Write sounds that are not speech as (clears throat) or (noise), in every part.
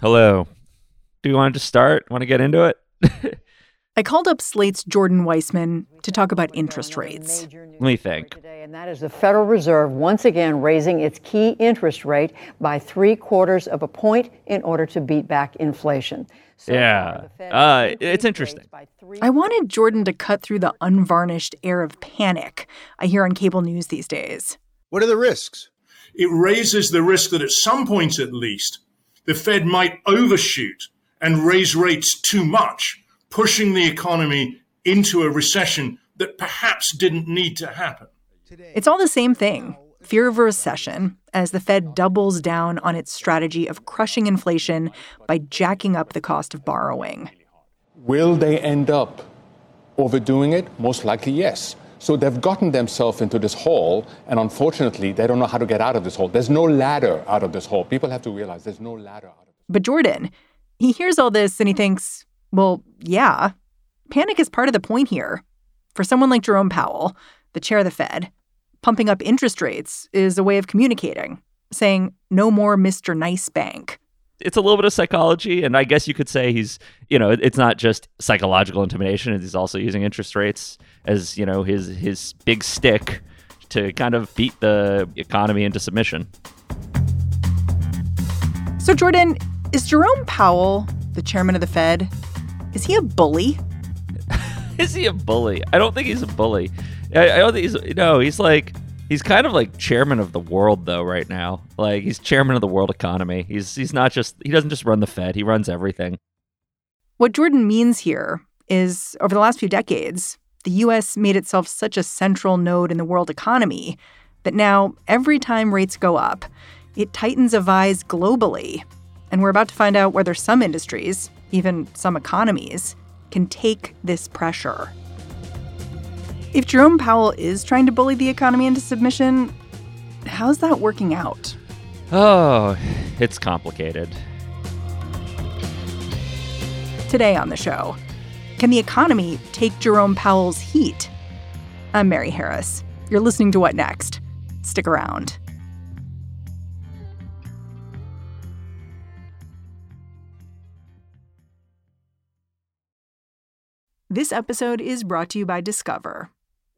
Hello. Do you want to start? Want to get into it? I called up Slate's Jordan Weissmann to talk about interest rates. Let me think. And that is the Federal Reserve once again raising its key interest rate by three quarters of a point in order to beat back inflation. So yeah, uh, it's interesting. I wanted Jordan to cut through the unvarnished air of panic I hear on cable news these days. What are the risks? It raises the risk that at some point at least, the Fed might overshoot and raise rates too much, pushing the economy into a recession that perhaps didn't need to happen. It's all the same thing fear of a recession as the Fed doubles down on its strategy of crushing inflation by jacking up the cost of borrowing. Will they end up overdoing it? Most likely, yes. So they've gotten themselves into this hole, and unfortunately, they don't know how to get out of this hole. There's no ladder out of this hole. People have to realize there's no ladder out of it. But Jordan, he hears all this and he thinks, well, yeah, panic is part of the point here. For someone like Jerome Powell, the chair of the Fed, pumping up interest rates is a way of communicating, saying, no more Mr. Nice Bank. It's a little bit of psychology, and I guess you could say he's, you know, it's not just psychological intimidation. He's also using interest rates as, you know, his his big stick to kind of beat the economy into submission. So, Jordan, is Jerome Powell, the chairman of the Fed, is he a bully? (laughs) is he a bully? I don't think he's a bully. I, I don't think he's no. He's like he's kind of like chairman of the world though right now. Like he's chairman of the world economy. He's he's not just he doesn't just run the Fed. He runs everything. What Jordan means here is over the last few decades, the US made itself such a central node in the world economy that now every time rates go up, it tightens a vise globally. And we're about to find out whether some industries, even some economies, can take this pressure. If Jerome Powell is trying to bully the economy into submission, how's that working out? Oh, it's complicated. Today on the show, can the economy take Jerome Powell's heat? I'm Mary Harris. You're listening to What Next? Stick around. This episode is brought to you by Discover.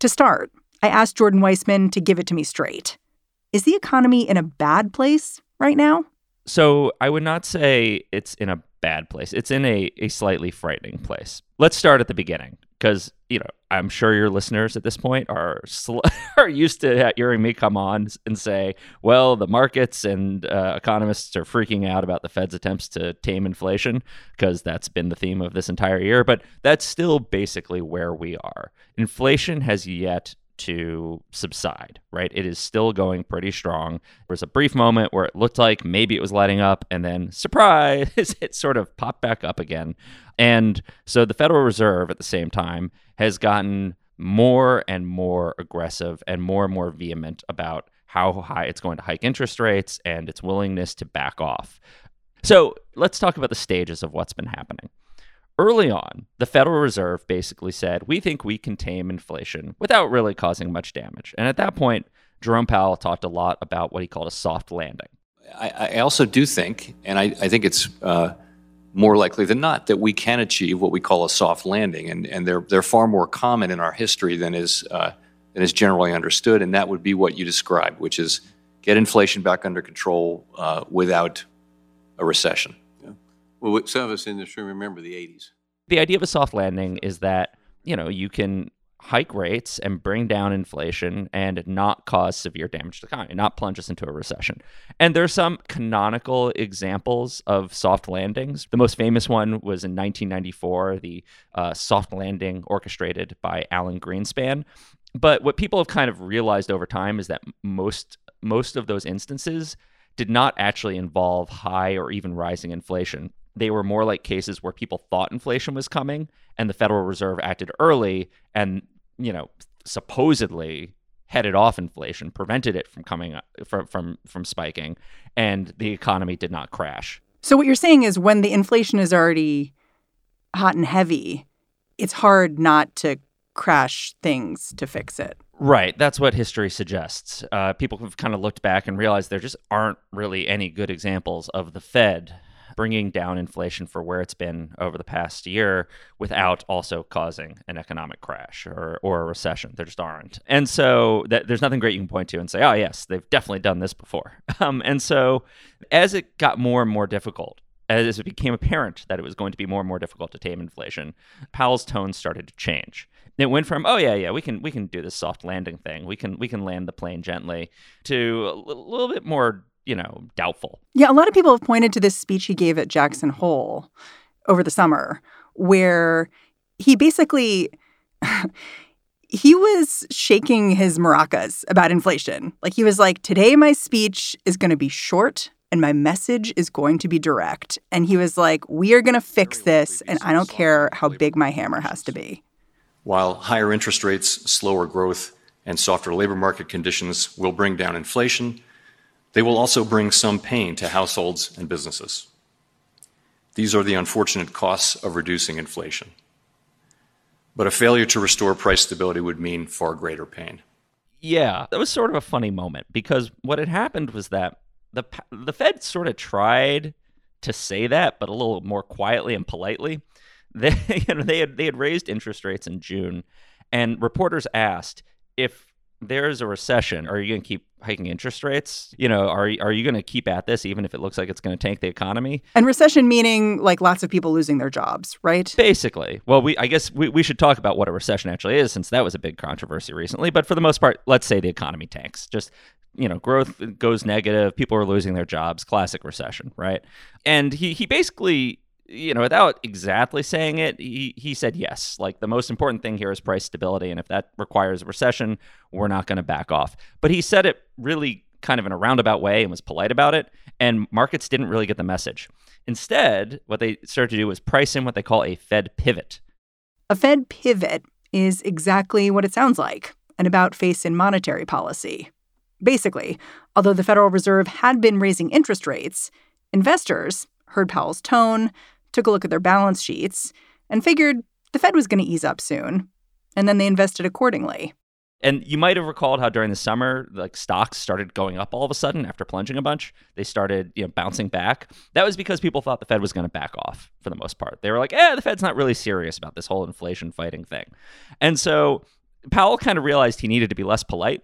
To start, I asked Jordan Weissmann to give it to me straight. Is the economy in a bad place right now? So I would not say it's in a bad place. It's in a, a slightly frightening place. Let's start at the beginning because, you know, I'm sure your listeners at this point are sl- (laughs) are used to hearing me come on and say, well, the markets and uh, economists are freaking out about the Fed's attempts to tame inflation because that's been the theme of this entire year. But that's still basically where we are. Inflation has yet to subside, right? It is still going pretty strong. There was a brief moment where it looked like maybe it was letting up, and then (laughs) surprise, it sort of popped back up again. And so the Federal Reserve at the same time has gotten more and more aggressive and more and more vehement about how high it's going to hike interest rates and its willingness to back off. So let's talk about the stages of what's been happening early on, the Federal Reserve basically said, we think we can tame inflation without really causing much damage. And at that point, Jerome Powell talked a lot about what he called a soft landing. I, I also do think, and I, I think it's uh, more likely than not, that we can achieve what we call a soft landing. And, and they're, they're far more common in our history than is uh, than is generally understood, and that would be what you described, which is get inflation back under control uh, without a recession. Well, some of us in this room remember the 80s. The idea of a soft landing is that, you know, you can hike rates and bring down inflation and not cause severe damage to the economy, not plunge us into a recession. And there's some canonical examples of soft landings. The most famous one was in 1994, the uh, soft landing orchestrated by Alan Greenspan. But what people have kind of realized over time is that most most of those instances did not actually involve high or even rising inflation. They were more like cases where people thought inflation was coming and the Federal Reserve acted early and, you know, supposedly headed off inflation, prevented it from coming from from from spiking, and the economy did not crash. So what you're saying is when the inflation is already hot and heavy, it's hard not to crash things to fix it. Right. That's what history suggests. Uh, people have kind of looked back and realized there just aren't really any good examples of the Fed bringing down inflation for where it's been over the past year without also causing an economic crash or, or a recession. There just aren't. And so that, there's nothing great you can point to and say, oh, yes, they've definitely done this before. (laughs) Um, and so as it got more and more difficult, as it became apparent that it was going to be more and more difficult to tame inflation, Powell's tone started to change. It went from oh yeah yeah we can we can do this soft landing thing we can we can land the plane gently to a little bit more you know doubtful. Yeah, a lot of people have pointed to this speech he gave at Jackson Hole over the summer where he basically (laughs) he was shaking his maracas about inflation. Like he was like today my speech is going to be short and my message is going to be direct. And he was like, We are going to fix this, and I don't care how big my hammer has to be. While higher interest rates, slower growth, and softer labor market conditions will bring down inflation, they will also bring some pain to households and businesses. These are the unfortunate costs of reducing inflation. But a failure to restore price stability would mean far greater pain. Yeah, that was sort of a funny moment because what had happened was that the the Fed sort of tried to say that, but a little more quietly and politely. They (laughs) you know they had they had raised interest rates in June, and reporters asked if there's a recession, are you going to keep hiking interest rates? You know, are are you going to keep at this even if it looks like it's going to tank the economy? And recession meaning like lots of people losing their jobs, right? Basically. Well, we I guess we, we should talk about what a recession actually is since that was a big controversy recently. But for the most part, let's say the economy tanks. Just you know, growth goes negative, people are losing their jobs, classic recession, right? And he he basically you know, without exactly saying it, he, he said yes. Like the most important thing here is price stability. And if that requires a recession, we're not going to back off. But he said it really kind of in a roundabout way and was polite about it. And markets didn't really get the message. Instead, what they started to do was price in what they call a Fed pivot. A Fed pivot is exactly what it sounds like an about face in monetary policy. Basically, although the Federal Reserve had been raising interest rates, investors heard Powell's tone, took a look at their balance sheets, and figured the Fed was going to ease up soon. And then they invested accordingly. And you might have recalled how during the summer, like stocks started going up all of a sudden after plunging a bunch. They started, you know, bouncing back. That was because people thought the Fed was going to back off for the most part. They were like, "Eh, the Fed's not really serious about this whole inflation fighting thing." And so Powell kind of realized he needed to be less polite.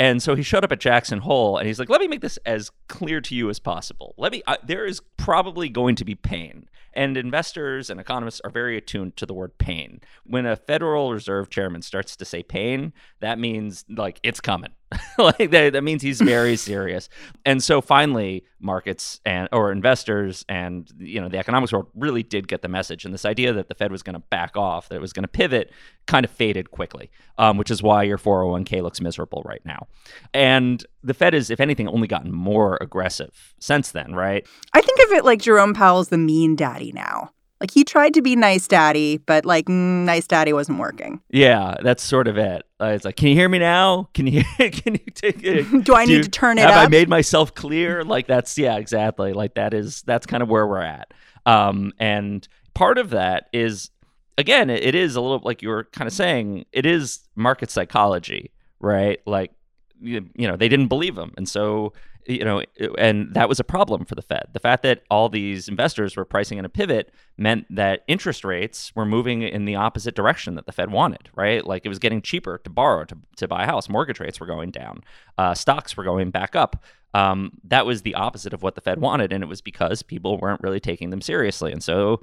And so he showed up at Jackson Hole and he's like, let me make this as clear to you as possible. Let me, there is probably going to be pain. And investors and economists are very attuned to the word pain. When a Federal Reserve chairman starts to say pain, that means like it's coming. (laughs) like that, that means he's very serious. And so finally, markets and or investors and you know the economics world really did get the message. And this idea that the Fed was going to back off, that it was going to pivot, kind of faded quickly. Um, which is why your 401k looks miserable right now. And the Fed has, if anything, only gotten more aggressive since then, right? I think of it like Jerome Powell's the mean daddy now. Like he tried to be nice daddy, but like nice daddy wasn't working. Yeah, that's sort of it. Uh, it's like, can you hear me now? Can you (laughs) can you take it? (laughs) Do I need to turn it have up? I made myself clear? Like that's yeah, exactly. Like that is that's kind of where we're at. Um, and part of that is again, it, it is a little like you were kind of saying, it is market psychology, right? Like you know they didn't believe him, and so you know, and that was a problem for the Fed. The fact that all these investors were pricing in a pivot meant that interest rates were moving in the opposite direction that the Fed wanted, right? Like it was getting cheaper to borrow to, to buy a house. Mortgage rates were going down, uh, stocks were going back up. Um, that was the opposite of what the Fed wanted, and it was because people weren't really taking them seriously, and so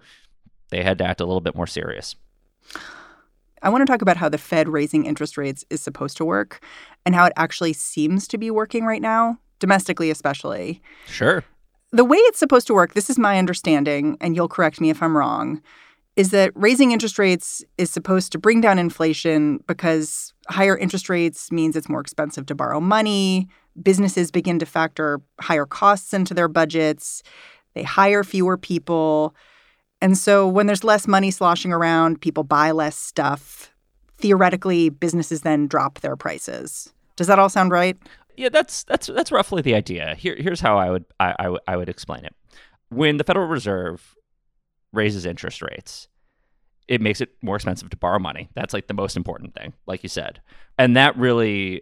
they had to act a little bit more serious. I want to talk about how the Fed raising interest rates is supposed to work and how it actually seems to be working right now domestically especially. Sure. The way it's supposed to work, this is my understanding, and you'll correct me if I'm wrong, is that raising interest rates is supposed to bring down inflation because higher interest rates means it's more expensive to borrow money. Businesses begin to factor higher costs into their budgets. They hire fewer people. And so when there's less money sloshing around, people buy less stuff. Theoretically, businesses then drop their prices. Does that all sound right? Yeah, that's that's that's roughly the idea. Here, here's how I would I, I, w- I would explain it. When the Federal Reserve raises interest rates, it makes it more expensive to borrow money. That's like the most important thing, like you said, and that really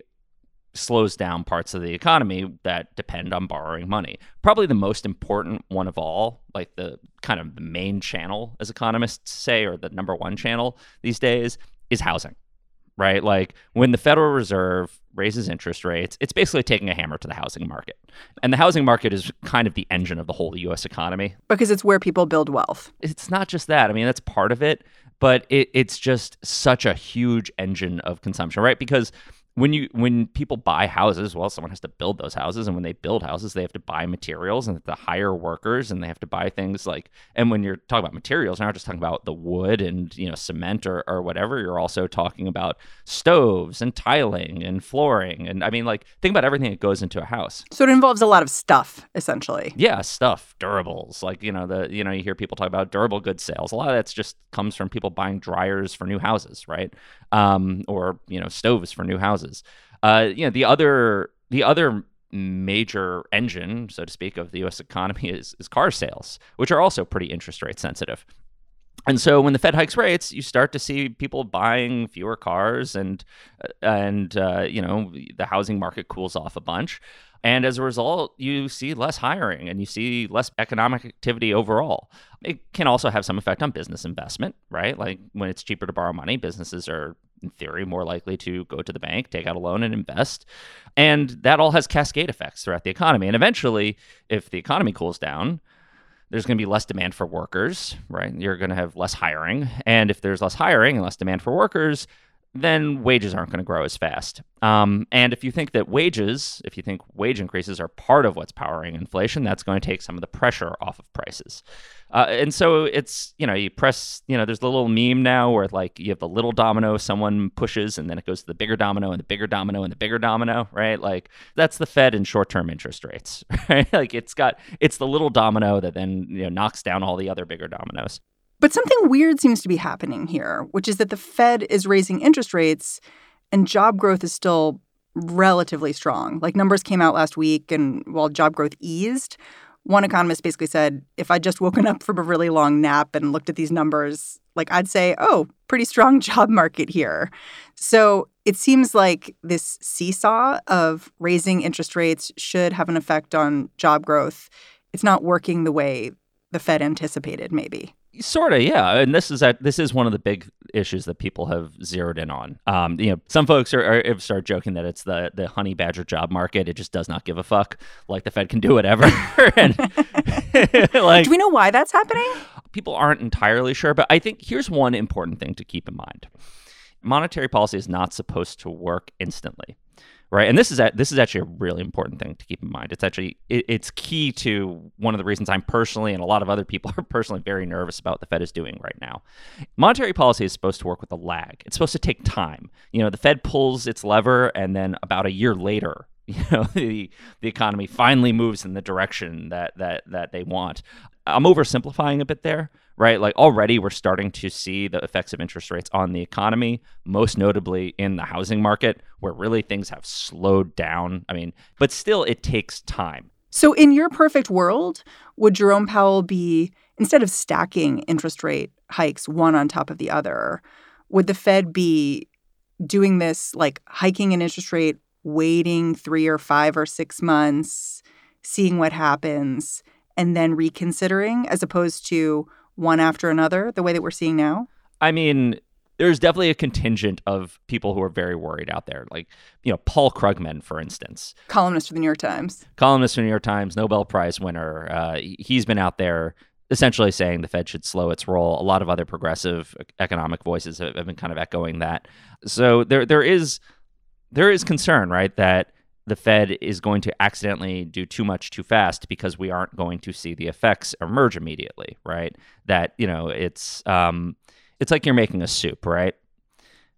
slows down parts of the economy that depend on borrowing money. Probably the most important one of all, like the kind of the main channel, as economists say, or the number one channel these days, is housing right? Like when the Federal Reserve raises interest rates, it's basically taking a hammer to the housing market. And the housing market is kind of the engine of the whole US economy. Because it's where people build wealth. It's not just that. I mean, that's part of it, but it, it's just such a huge engine of consumption, right? Because when you when people buy houses, well, someone has to build those houses, and when they build houses, they have to buy materials and to hire workers, and they have to buy things like. And when you're talking about materials, you're not just talking about the wood and you know cement or or whatever. You're also talking about stoves and tiling and flooring, and I mean, like think about everything that goes into a house. So it involves a lot of stuff, essentially. Yeah, stuff, durables, like you know the you know you hear people talk about durable goods sales. A lot of that's just comes from people buying dryers for new houses, right? Um, or you know stoves for new houses houses. Uh, you know, the other the other major engine, so to speak, of the U.S. economy (laughs) is, is car sales, which are also pretty interest rate sensitive. And so when the Fed hikes rates, you start to see people buying fewer cars, and uh, and uh, you know the housing market cools off a bunch. And as a result, you see less hiring and you see less economic activity overall. It can also have some effect on business investment, right? Like when it's cheaper to borrow money, businesses are, in theory, more likely to go to the bank, take out a loan, and invest. And that all has cascade effects throughout the economy. And eventually, if the economy cools down, there's going to be less demand for workers, right? You're going to have less hiring. And if there's less hiring and less demand for workers, then wages aren't going to grow as fast. Um, and if you think that wages, if you think wage increases are part of what's powering inflation, that's going to take some of the pressure off of prices. Uh, and so it's, you know, you press, you know, there's a little meme now where like you have the little domino someone pushes and then it goes to the bigger domino and the bigger domino and the bigger domino, right? Like that's the Fed and short term interest rates, (laughs) right? like it's got, it's the little domino that then, you know, knocks down all the other bigger dominoes. But something weird seems to be happening here, which is that the Fed is raising interest rates and job growth is still relatively strong. Like numbers came out last week, and while job growth eased, one economist basically said, if I'd just woken up from a really long nap and looked at these numbers, like I'd say, oh, pretty strong (laughs) job market here. So it seems like this seesaw of raising interest rates should have an effect on job growth. It's not working the way the Fed anticipated, maybe. Sort of, yeah. And this is that this is one of the big issues that people have zeroed in on. Um, you know, some folks are, are have started joking that it's the the honey badger job market. It just does not give a fuck. Like the Fed can do whatever. (laughs) and (laughs) like, do we know why that's happening? People aren't entirely sure, but I think here's one important thing to keep in mind: monetary policy is not supposed to work instantly right? And this is this is actually a really important thing to keep in mind. It's actually it, it's key to one of the reasons I'm personally and a lot of other people (laughs) are personally very nervous about what the Fed is doing right now. Monetary policy is supposed to work with a lag. It's supposed to take time. You know, the Fed pulls its lever, and then about a year later, (laughs) you know the the economy finally moves in the direction that that that they want. I'm oversimplifying a bit there, right? Like already we're starting to see the effects of interest rates on the economy, most notably in the housing market, where really things have slowed down. I mean, but still it takes time. So in your perfect world, would Jerome Powell be instead of stacking interest rate hikes one on top of the other, would the Fed be doing this like hiking an interest rate waiting three or five or six months, seeing what happens, and then reconsidering as opposed to one after another, the way that we're seeing now? I mean, there's definitely a contingent of people who are very worried out there. Like, you know, Paul Krugman, for instance, columnist for the New York Times, columnist for the New York Times, Nobel Prize winner. Uh, he's been out there essentially saying the Fed should slow its roll. A lot of other progressive economic voices have, have been kind of echoing that. So there, there is, there is concern, right, that the Fed is going to accidentally do too much too fast because we aren't going to see the effects emerge immediately, right? That you know, it's um, it's like you're making a soup, right?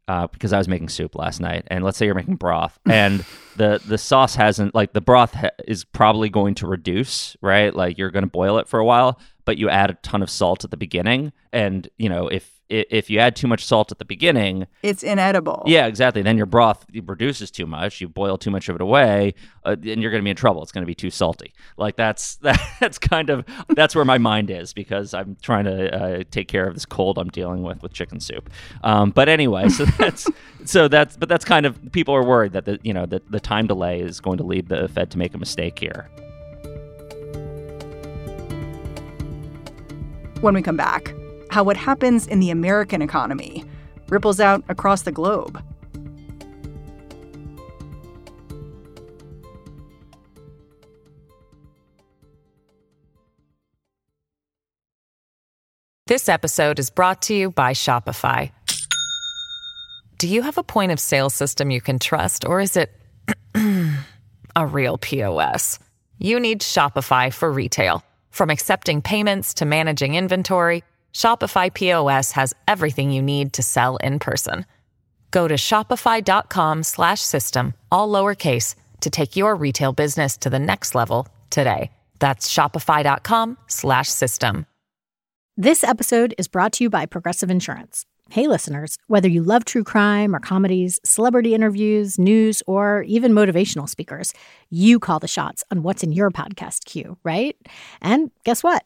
Uh, because I was making soup last night, and let's say you're making broth, (laughs) and the the sauce hasn't like the broth ha- is probably going to reduce, right? Like you're going to boil it for a while, but you add a ton of salt at the beginning, and you know if if you add too much salt at the beginning, it's inedible. Yeah, exactly. Then your broth reduces too much. You boil too much of it away, uh, and you're going to be in trouble. It's going to be too salty. Like that's (laughs) that's kind of that's where my mind is because I'm trying to uh, take care of this cold I'm dealing with with chicken soup. Um, but anyway, so (laughs) that's so that's but that's kind of people are worried that the you know that the time delay is going to lead the Fed to make a mistake here. When we come back how what happens in the American economy ripples out across the globe. This episode is brought to you by Shopify. Do you have a point of sale system you can trust, or is it (clears throat) a real POS? You need Shopify for retail. From accepting payments to managing inventory, Shopify POS has everything you need to sell in person. Go to shopify.com/system all lowercase to take your retail business to the next level today. That's shopify.com/system. This episode is brought to you by Progressive Insurance. Hey listeners, whether you love true crime or comedies, celebrity interviews, news, or even motivational speakers, you call the shots on what's in your podcast queue, right? And guess what?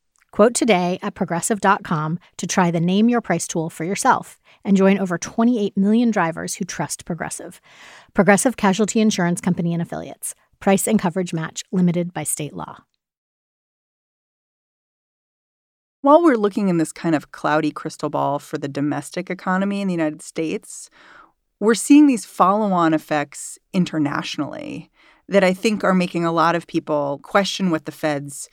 Quote today at progressive.com to try the Name Your Price tool for yourself and join over 28 million drivers who trust Progressive. Progressive Casualty Insurance Company and Affiliates. Price and coverage match limited by state law. While we're looking in this kind of cloudy crystal ball for the domestic economy in the United States, we're seeing these follow on effects internationally that I think are making a lot of people question what the Fed's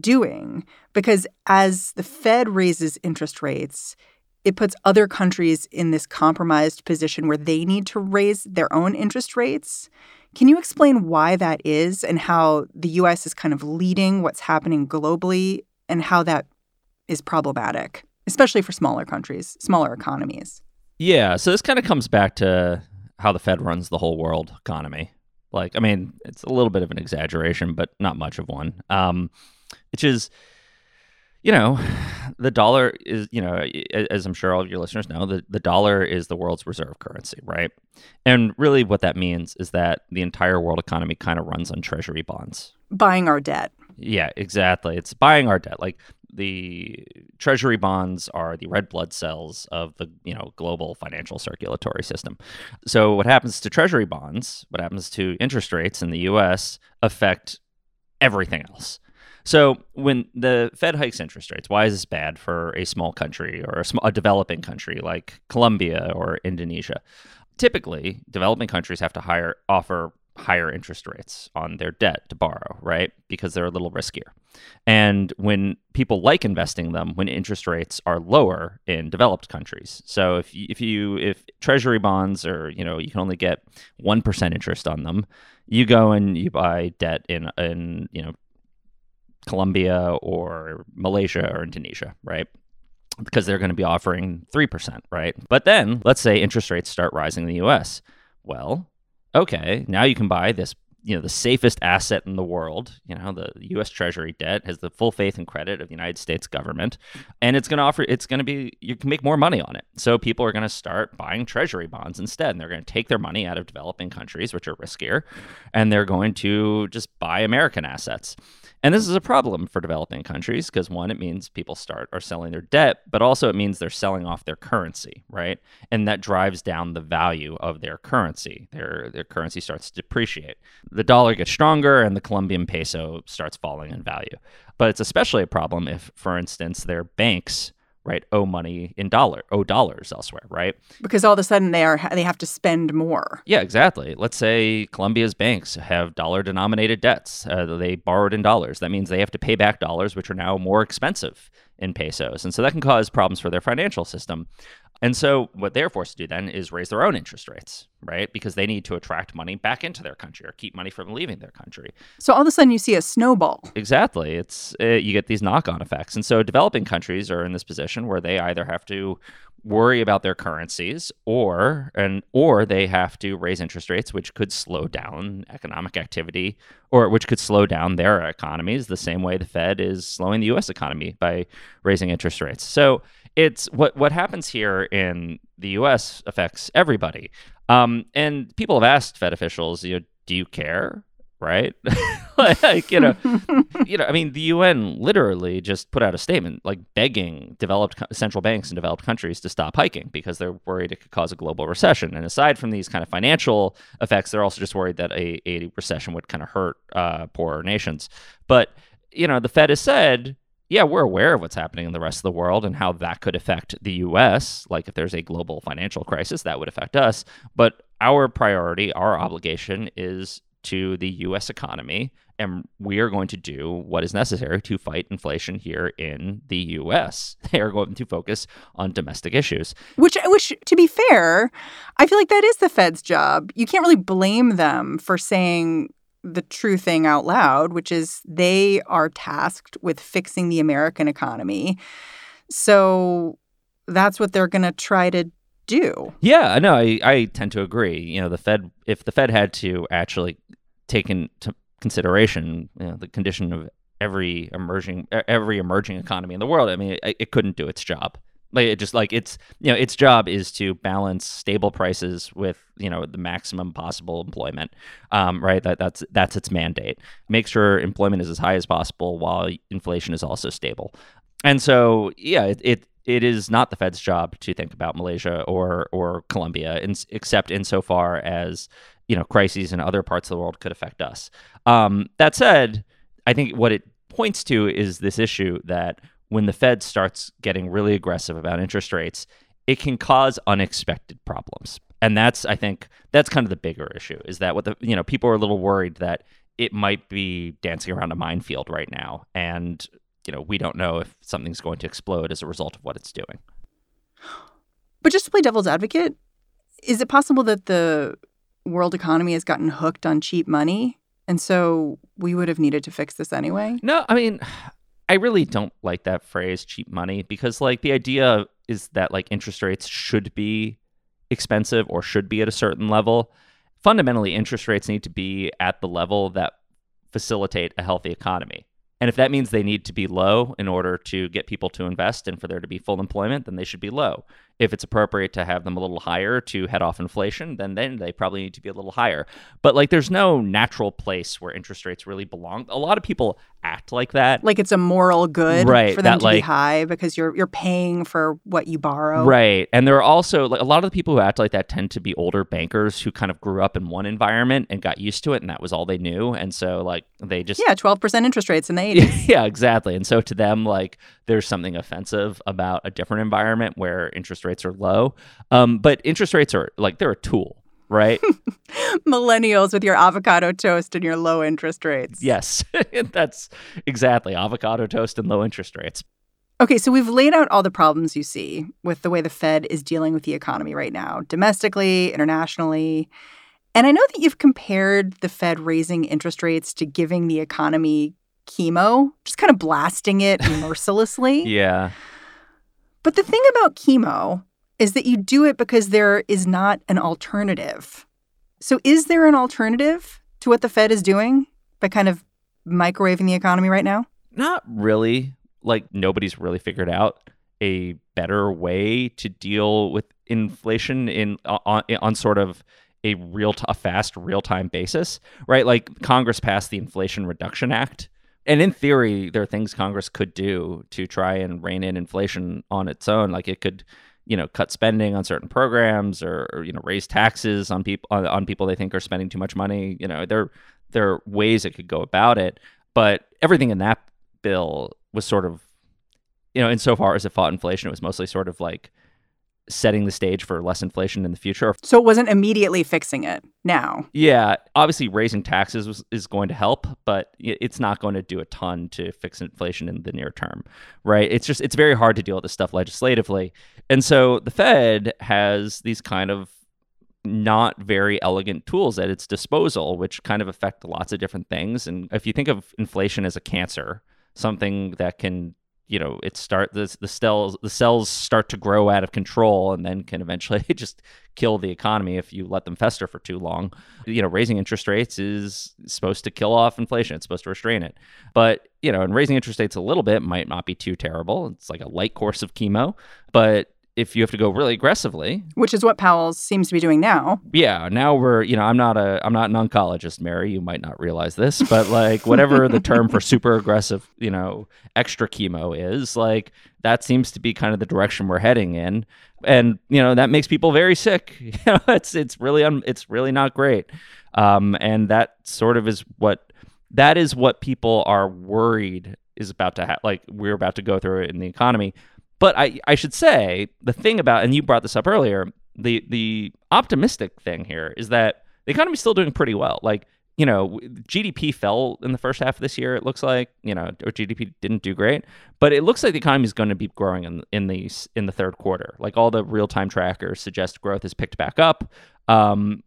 doing because as the Fed raises interest rates, it puts other countries in this compromised position where they need to raise their own interest rates. Can you explain why that is and how the US is kind of leading what's happening globally and how that is problematic, especially for smaller countries, smaller economies? Yeah, so this kind of comes back to how the Fed runs the whole world economy. Like, I mean, it's a little bit of an exaggeration, but not much of one. Um, which is you know, the dollar is, you know, as I'm sure all of your listeners know, the, the dollar is the world's reserve currency, right? And really what that means is that the entire world economy kind of runs on treasury bonds. Buying our debt. Yeah, exactly. It's buying our debt. Like the treasury bonds are the red blood cells of the, you know, global financial circulatory system. So what happens to treasury bonds, what happens to interest rates in the US affect everything else. So when the Fed hikes interest rates, why is this bad for a small country or a, sm- a developing country like Colombia or Indonesia? Typically, developing countries have to hire offer higher interest rates on their debt to borrow, right? Because they're a little riskier. And when people like investing them when interest rates are lower in developed countries. So if you, if you if treasury bonds are, you know, you can only get 1% interest on them, you go and you buy debt in in, you know, Colombia or Malaysia or Indonesia, right? Because they're going to be offering 3%, right? But then let's say interest rates start rising in the US. Well, okay, now you can buy this you know the safest asset in the world you know the US treasury debt has the full faith and credit of the United States government and it's going to offer it's going to be you can make more money on it so people are going to start buying treasury bonds instead and they're going to take their money out of developing countries which are riskier and they're going to just buy American assets and this is a problem for developing countries because one, it means people start are selling their debt, but also it means they're selling off their currency, right? And that drives down the value of their currency. Their their currency starts to depreciate. The dollar gets stronger and the Colombian peso starts falling in value. But it's especially a problem if, for instance, their banks right owe money in dollar owe dollars elsewhere right? Because all of a sudden they are they have to spend more. Yeah exactly. Let's say colombia's banks have dollar denominated debts uh, they borrowed in dollars. That means they have to pay back dollars which are now more expensive in pesos. And so that can cause problems for their financial system and so what they're forced to do then is raise their own interest rates, right? Because they need to attract money back into their country or keep money from leaving their country. So all of a sudden you see a snowball. Exactly. It's uh, you get these knock-on effects. And so developing countries are in this position where they either have to worry about their currencies or and or they have to raise interest rates which could slow down economic activity or which could slow down their economies the same way the Fed is slowing the US economy by raising interest rates. So it's what what happens here in the U.S. affects everybody. Um, and people have asked Fed officials, you know, do you care? Right? (laughs) like, you know, (laughs) you know, I mean, the UN literally just put out a statement like begging developed central banks in developed countries to stop hiking because they're worried it could cause a global recession. And aside from these kind of financial effects, they're also just worried that a, a recession would kind of hurt uh, poorer nations. But you know, the Fed has said yeah, we're aware of what's happening in the rest of the world and how that could affect the US. Like if there's a global financial crisis, that would affect us. But our priority, our obligation is to the US economy. And we are going to do what is necessary to fight inflation here in the US. (laughs) They are going to focus on domestic issues. Which which to be fair, I feel like that is the Fed's job. You can't really blame them for saying the true thing out loud, which is they are tasked with fixing the American economy. So that's what they're going to try to do. Yeah, no, I, I tend to agree. You know, the Fed, if the Fed had to actually take into consideration you know, the condition of every emerging every emerging economy in the world, I mean, it, it couldn't do its job. Like it just like it's you know its job is to balance stable prices with you know the maximum possible employment, um, right? That that's that's its mandate. Make sure employment is as high as possible while inflation is also stable. And so yeah, it, it it is not the Fed's job to think about Malaysia or or Colombia, in, except insofar as you know crises in other parts of the world could affect us. Um, that said, I think what it points to is this issue that when the Fed starts getting really aggressive about interest rates, it can cause unexpected problems. And that's I think that's kind of the bigger issue is that what the you know people are a little worried that it might be dancing around a minefield right now and you know we don't know if something's going to explode as a result of what it's doing. But just to play devil's advocate, is it possible that the world economy has gotten hooked on cheap money and so we would have needed to fix this anyway? No, I mean I really don't like that phrase cheap money because like the idea is that like interest rates should be expensive or should be at a certain level. Fundamentally interest rates need to be at the level that facilitate a healthy economy. And if that means they need to be low in order to get people to invest and for there to be full employment, then they should be low if it's appropriate to have them a little higher to head off inflation, then then they probably need to be a little higher. But like there's no natural place where interest rates really belong. A lot of people act like that. Like it's a moral good right, for them that, to like, be high because you're you're paying for what you borrow. Right. And there are also like a lot of the people who act like that tend to be older bankers who kind of grew up in one environment and got used to it and that was all they knew. And so like they just Yeah, 12% interest rates in the (laughs) 80s. yeah, exactly. And so to them like there's something offensive about a different environment where interest rates are low. Um, but interest rates are like they're a tool, right? (laughs) Millennials with your avocado toast and your low interest rates. yes, (laughs) that's exactly avocado toast and low interest rates. Okay, so we've laid out all the problems you see with the way the Fed is dealing with the economy right now, domestically, internationally. And I know that you've compared the Fed raising interest rates to giving the economy chemo, just kind of blasting it (laughs) mercilessly. Yeah. But the thing about chemo is that you do it because there is not an alternative. So, is there an alternative to what the Fed is doing by kind of microwaving the economy right now? Not really. Like, nobody's really figured out a better way to deal with inflation in on, on sort of a real t- a fast real time basis, right? Like Congress passed the Inflation Reduction Act, and in theory, there are things Congress could do to try and rein in inflation on its own. Like it could, you know, cut spending on certain programs or, or you know raise taxes on people on, on people they think are spending too much money. You know, there there are ways it could go about it, but everything in that bill was sort of, you know, insofar as it fought inflation, it was mostly sort of like setting the stage for less inflation in the future. So it wasn't immediately fixing it now. Yeah, obviously raising taxes was, is going to help, but it's not going to do a ton to fix inflation in the near term, right? It's just it's very hard to deal with this stuff legislatively. And so the Fed has these kind of not very elegant tools at its disposal which kind of affect lots of different things and if you think of inflation as a cancer, something that can you know it start the the cells the cells start to grow out of control and then can eventually (laughs) just kill the economy if you let them fester for too long. You know, raising interest rates is supposed to kill off inflation. It's supposed to restrain it. But, you know, and raising interest rates a little bit might not be too terrible. It's like a light course of chemo, but if you have to go really aggressively, which is what Powell seems to be doing now. Yeah, now we're, you know, I'm not a I'm not an oncologist, Mary, you might not realize this, but like whatever the term for super aggressive, you know, extra chemo is, like that seems to be kind of the direction we're heading in. And, you know, that makes people very sick. (laughs) You know, it's it's really un, it's really not great. Um and that sort of is what that is what people are worried is about to have like we're about to go through it in the economy but I, I should say the thing about, and you brought this up earlier, the the optimistic thing here is that the economy's still doing pretty well. Like, you know, GDP fell in the first half of this year. It looks like, you know, or GDP didn't do great, but it looks like the economy is going to be growing in in the in the third quarter. Like all the real time trackers suggest growth has picked back up. Um,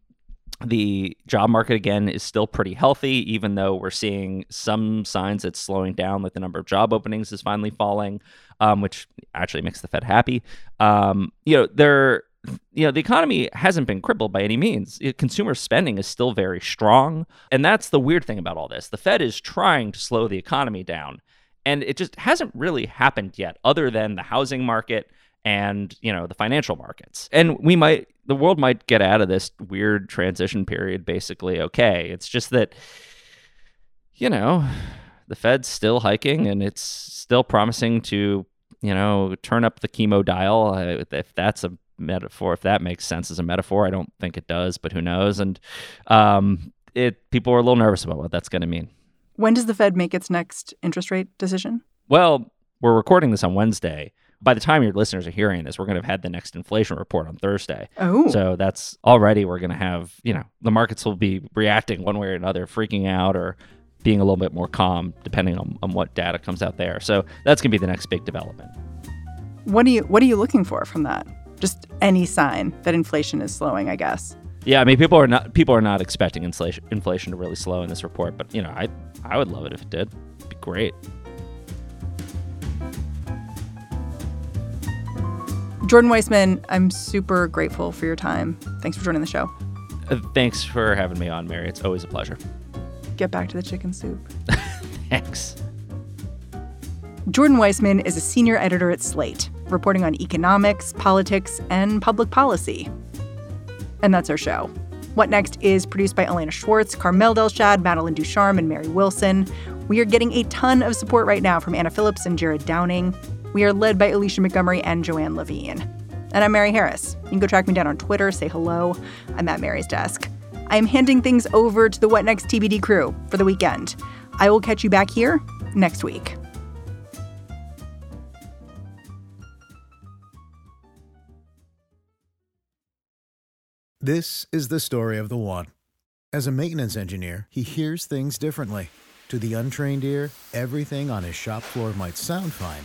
the job market again is still pretty healthy, even though we're seeing some signs it's slowing down, like the number of job openings is finally falling, um, which actually makes the Fed happy. Um, you know, there, you know, the economy hasn't been crippled by any means. Consumer spending is still very strong, and that's the weird thing about all this. The Fed is trying to slow the economy down, and it just hasn't really happened yet, other than the housing market and you know the financial markets. And we might the world might get out of this weird transition period basically okay. It's just that you know the fed's still hiking and it's still promising to you know turn up the chemo dial. If that's a metaphor if that makes sense as a metaphor i don't think it does but who knows? And um it people are a little nervous about what that's going to mean. When does the fed make its next interest rate decision? Well we're recording this on wednesday by the time your listeners are hearing this, we're going to have had the next inflation report on Thursday. Oh. So that's already we're going to have, you know, the markets will be reacting one way or another, freaking out or being a little bit more calm depending on, on what data comes out there. So that's going to be the next big development. What are you what are you looking for from that? Just any sign that inflation is slowing, I guess. Yeah, I mean people are not people are not expecting inflation inflation to really slow in this report, but you know, I I would love it if it did. It'd be great. Jordan Weissmann, I'm super grateful for your time. Thanks for joining the show. Uh, thanks for having me on, Mary. It's always a pleasure. Get back to the chicken soup. (laughs) thanks. Jordan Weissmann is a senior editor at Slate, reporting on economics, politics, and public policy. And that's our show. What Next is produced by Elena Schwartz, Carmel Delshad, Madeline Ducharme, and Mary Wilson. We are getting a ton of support right now from Anna Phillips and Jared Downing. We are led by Alicia Montgomery and Joanne Levine. And I'm Mary Harris. You can go track me down on Twitter, say hello. I'm at Mary's desk. I am handing things over to the What Next TBD crew for the weekend. I will catch you back here next week. This is the story of the one. As a maintenance engineer, he hears things differently. To the untrained ear, everything on his shop floor might sound fine